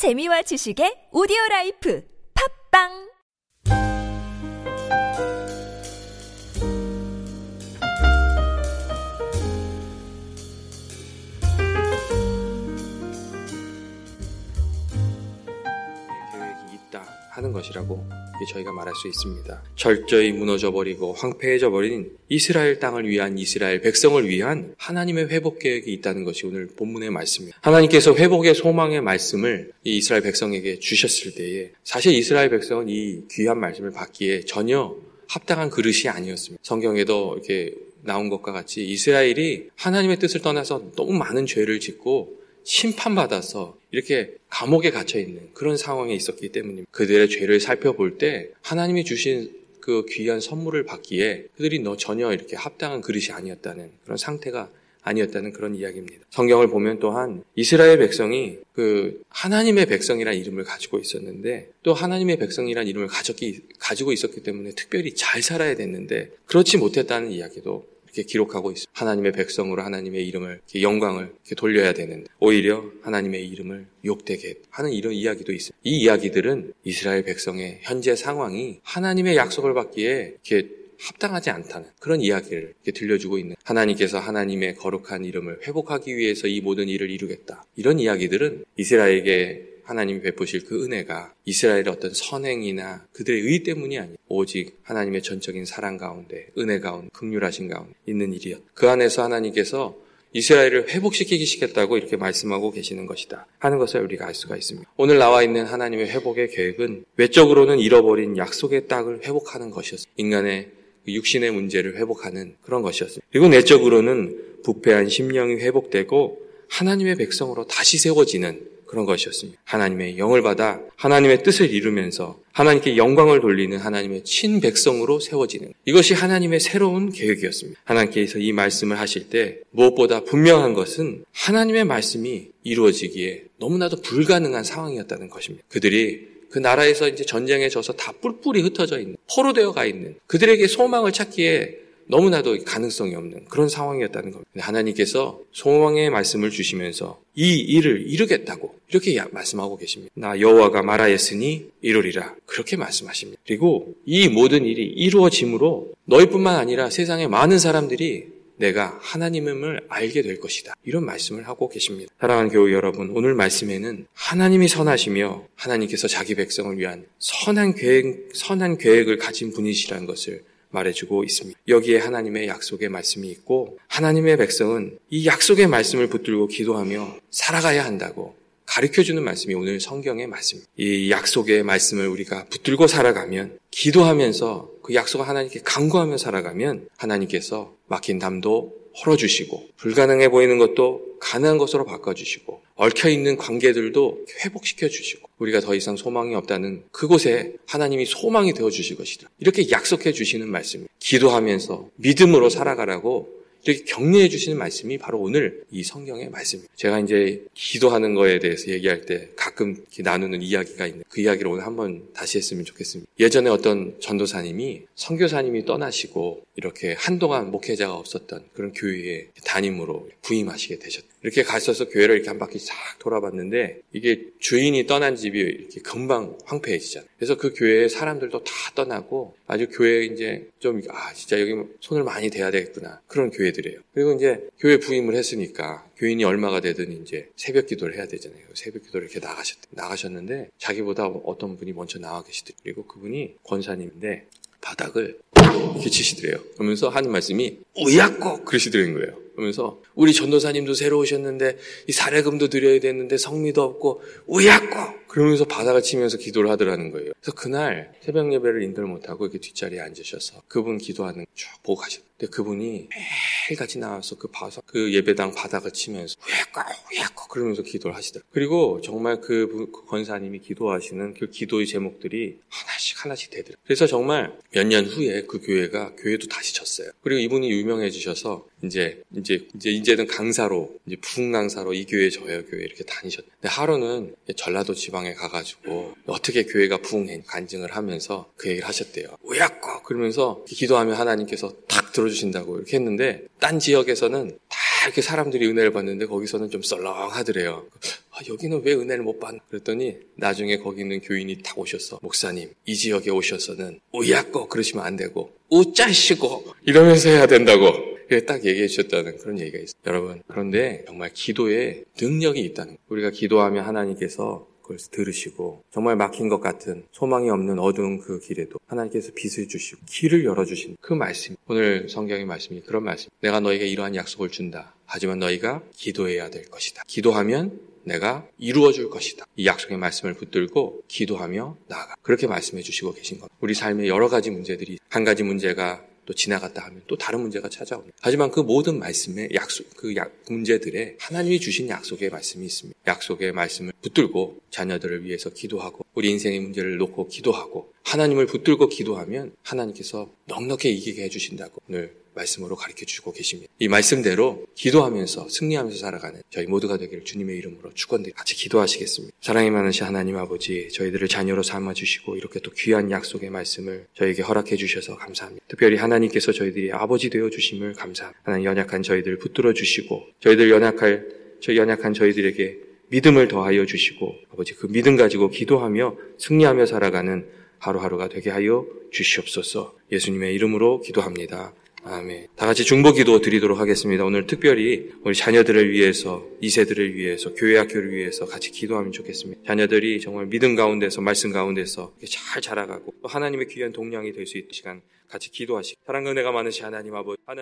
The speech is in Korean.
재미와 지식의 오디오 라이프. 팟빵 하는 것이라고 저희가 말할 수 있습니다. 철저히 무너져 버리고 황폐해져 버린 이스라엘 땅을 위한 이스라엘 백성을 위한 하나님의 회복 계획이 있다는 것이 오늘 본문의 말씀입니다. 하나님께서 회복의 소망의 말씀을 이 이스라엘 백성에게 주셨을 때에 사실 이스라엘 백성은 이 귀한 말씀을 받기에 전혀 합당한 그릇이 아니었습니다. 성경에도 이렇게 나온 것과 같이 이스라엘이 하나님의 뜻을 떠나서 너무 많은 죄를 짓고 심판받아서 이렇게 감옥에 갇혀 있는 그런 상황에 있었기 때문입니다. 그들의 죄를 살펴볼 때 하나님이 주신 그 귀한 선물을 받기에 그들이 너 전혀 이렇게 합당한 그릇이 아니었다는 그런 상태가 아니었다는 그런 이야기입니다. 성경을 보면 또한 이스라엘 백성이 그 하나님의 백성이라는 이름을 가지고 있었는데 또 하나님의 백성이라는 이름을 가졌기, 가지고 있었기 때문에 특별히 잘 살아야 됐는데 그렇지 못했다는 이야기도 이렇게 기록하고 있습니다. 하나님의 백성으로 하나님의 이름을 영광을 이렇게 돌려야 되는데 오히려 하나님의 이름을 욕되게 하는 이런 이야기도 있습니다. 이 이야기들은 이스라엘 백성의 현재 상황이 하나님의 약속을 받기에 이렇게 합당하지 않다는 그런 이야기를 이렇게 들려주고 있는 하나님께서 하나님의 거룩한 이름을 회복하기 위해서 이 모든 일을 이루겠다. 이런 이야기들은 이스라엘에게 하나님이 베푸실 그 은혜가 이스라엘의 어떤 선행이나 그들의 의 때문이 아니라 오직 하나님의 전적인 사랑 가운데 은혜 가운데 극률하신 가운데 있는 일이었. 그 안에서 하나님께서 이스라엘을 회복시키기 시겠다고 이렇게 말씀하고 계시는 것이다 하는 것을 우리가 알 수가 있습니다. 오늘 나와 있는 하나님의 회복의 계획은 외적으로는 잃어버린 약속의 땅을 회복하는 것이었습니다. 인간의 육신의 문제를 회복하는 그런 것이었습니다. 그리고 내적으로는 부패한 심령이 회복되고 하나님의 백성으로 다시 세워지는 그런 것이었습니다. 하나님의 영을 받아 하나님의 뜻을 이루면서 하나님께 영광을 돌리는 하나님의 친백성으로 세워지는 이것이 하나님의 새로운 계획이었습니다. 하나님께서 이 말씀을 하실 때 무엇보다 분명한 것은 하나님의 말씀이 이루어지기에 너무나도 불가능한 상황이었다는 것입니다. 그들이 그 나라에서 이제 전쟁에 져서 다 뿔뿔이 흩어져 있는 포로 되어 가 있는 그들에게 소망을 찾기에 너무나도 가능성이 없는 그런 상황이었다는 겁니다. 하나님께서 소망의 말씀을 주시면서 이 일을 이루겠다고 이렇게 말씀하고 계십니다. 나 여호와가 말하였으니 이루리라 그렇게 말씀하십니다. 그리고 이 모든 일이 이루어짐으로 너희뿐만 아니라 세상의 많은 사람들이 내가 하나님임을 알게 될 것이다. 이런 말씀을 하고 계십니다. 사랑하는 교우 여러분, 오늘 말씀에는 하나님이 선하시며 하나님께서 자기 백성을 위한 선한 계획, 선한 계획을 가진 분이시라는 것을 말해주고 있습니다. 여기에 하나님의 약속의 말씀이 있고 하나님의 백성은 이 약속의 말씀을 붙들고 기도하며 살아가야 한다고 가르쳐주는 말씀이 오늘 성경의 말씀입니다. 이 약속의 말씀을 우리가 붙들고 살아가면 기도하면서 그 약속을 하나님께 강구하며 살아가면 하나님께서 막힌 담도 헐어주시고 불가능해 보이는 것도 가능한 것으로 바꿔주시고 얽혀있는 관계들도 회복시켜 주시고 우리가 더 이상 소망이 없다는 그곳에 하나님이 소망이 되어 주실 것이다. 이렇게 약속해 주시는 말씀입니다. 기도하면서 믿음으로 살아가라고 이렇게 격려해 주시는 말씀이 바로 오늘 이 성경의 말씀입니다. 제가 이제 기도하는 거에 대해서 얘기할 때 가끔 나누는 이야기가 있는 그 이야기를 오늘 한번 다시 했으면 좋겠습니다. 예전에 어떤 전도사님이 선교사님이 떠나시고 이렇게 한동안 목회자가 없었던 그런 교회의 담임으로 부임하시게 되셨다. 이렇게 가셔서 교회를 이렇게 한 바퀴 싹 돌아봤는데 이게 주인이 떠난 집이 이렇게 금방 황폐해지잖아요. 그래서 그 교회의 사람들도 다 떠나고 아주 교회 이제 좀 아 진짜 여기 손을 많이 대야 되겠구나 그런 교회들이에요. 그리고 이제 교회 부임을 했으니까 교인이 얼마가 되든 이제 새벽 기도를 해야 되잖아요. 새벽 기도를 이렇게 나가셨 나가셨는데 자기보다 어떤 분이 먼저 나와 계시더라고요. 그리고 그분이 권사님인데 바닥을 이렇게 치시더래요. 그러면서 하는 말씀이 우야꼭 그러시더라는 거예요. 그러면서 우리 전도사님도 새로 오셨는데 이 사례금도 드려야 되는데 성미도 없고 우야꼭 그러면서 바닥을 치면서 기도를 하더라는 거예요. 그래서 그날 새벽 예배를 인들 못하고 이렇게 뒷자리에 앉으셔서 그분 기도하는 쭉 보고 가셨. 근데 그분이 매일같이 나와서 그 바닥, 그 예배당 바닥을 치면서 우야꼭 우야꼭 그러면서 기도를 하시더라고요. 그리고 정말 그, 그 권사님이 기도하시는 그 기도의 제목들이 하나씩 하나씩 되더라고요. 그래서 정말 몇 년 후에 그 교회가 교회도 다시 졌어요. 그리고 이분이 유명해지셔서 이제 이제 이제 이제는 강사로 이제 부흥 강사로 이 교회 저요 교회 이렇게 다니셨는데 하루는 전라도 지방에 가가지고 어떻게 교회가 부흥해 간증을 하면서 그 얘기를 하셨대요. 우야꺼 그러면서 기도하면 하나님께서 탁 들어주신다고 이렇게 했는데 딴 지역에서는 다 이렇게 사람들이 은혜를 받는데 거기서는 좀 썰렁하더래요. 아, 여기는 왜 은혜를 못 받나? 그랬더니 나중에 거기 있는 교인이 딱 오셨어. 목사님, 이 지역에 오셔서는 우야꺼 그러시면 안 되고 우짜시고 이러면서 해야 된다고. 딱 얘기해 주셨다는 그런 얘기가 있어요. 여러분, 그런데 정말 기도에 능력이 있다는 거예요. 우리가 기도하면 하나님께서 그걸 들으시고 정말 막힌 것 같은 소망이 없는 어두운 그 길에도 하나님께서 빛을 주시고 길을 열어주신 그 말씀 오늘 성경의 말씀이 그런 말씀 내가 너에게 이러한 약속을 준다 하지만 너희가 기도해야 될 것이다 기도하면 내가 이루어 줄 것이다. 이 약속의 말씀을 붙들고 기도하며 나아가. 그렇게 말씀해 주시고 계신 것. 우리 삶에 여러 가지 문제들이 한 가지 문제가 또 지나갔다 하면 또 다른 문제가 찾아옵니다. 하지만 그 모든 말씀에 약속, 그 약, 문제들에 하나님이 주신 약속의 말씀이 있습니다. 약속의 말씀을 붙들고 자녀들을 위해서 기도하고 우리 인생의 문제를 놓고 기도하고 하나님을 붙들고 기도하면 하나님께서 넉넉히 이기게 해주신다고 오늘 말씀으로 가르쳐 주고 계십니다. 이 말씀대로 기도하면서 승리하면서 살아가는 저희 모두가 되기를 주님의 이름으로 축원드리 같이 기도하시겠습니다. 사랑이 많으신 하나님 아버지 저희들을 자녀로 삼아 주시고 이렇게 또 귀한 약속의 말씀을 저에게 허락해 주셔서 감사합니다. 특별히 하나님께서 저희들이 아버지 되어 주심을 감사합니다. 하나님 연약한 저희들을 붙들어 주시고 저희들 연약할 저희 연약한 저희들에게 믿음을 더하여 주시고 아버지 그 믿음 가지고 기도하며 승리하며 살아가는 하루하루가 되게 하여 주시옵소서. 예수님의 이름으로 기도합니다. 아멘. 다 같이 중보 기도 드리도록 하겠습니다. 오늘 특별히 우리 자녀들을 위해서, 이세들을 위해서, 교회 학교를 위해서 같이 기도하면 좋겠습니다. 자녀들이 정말 믿음 가운데서, 말씀 가운데서 잘 자라가고 또 하나님의 귀한 동량이 될 수 있는 시간 같이 기도하시고 사랑과 은혜가 많으신 하나님 아버지, 하나님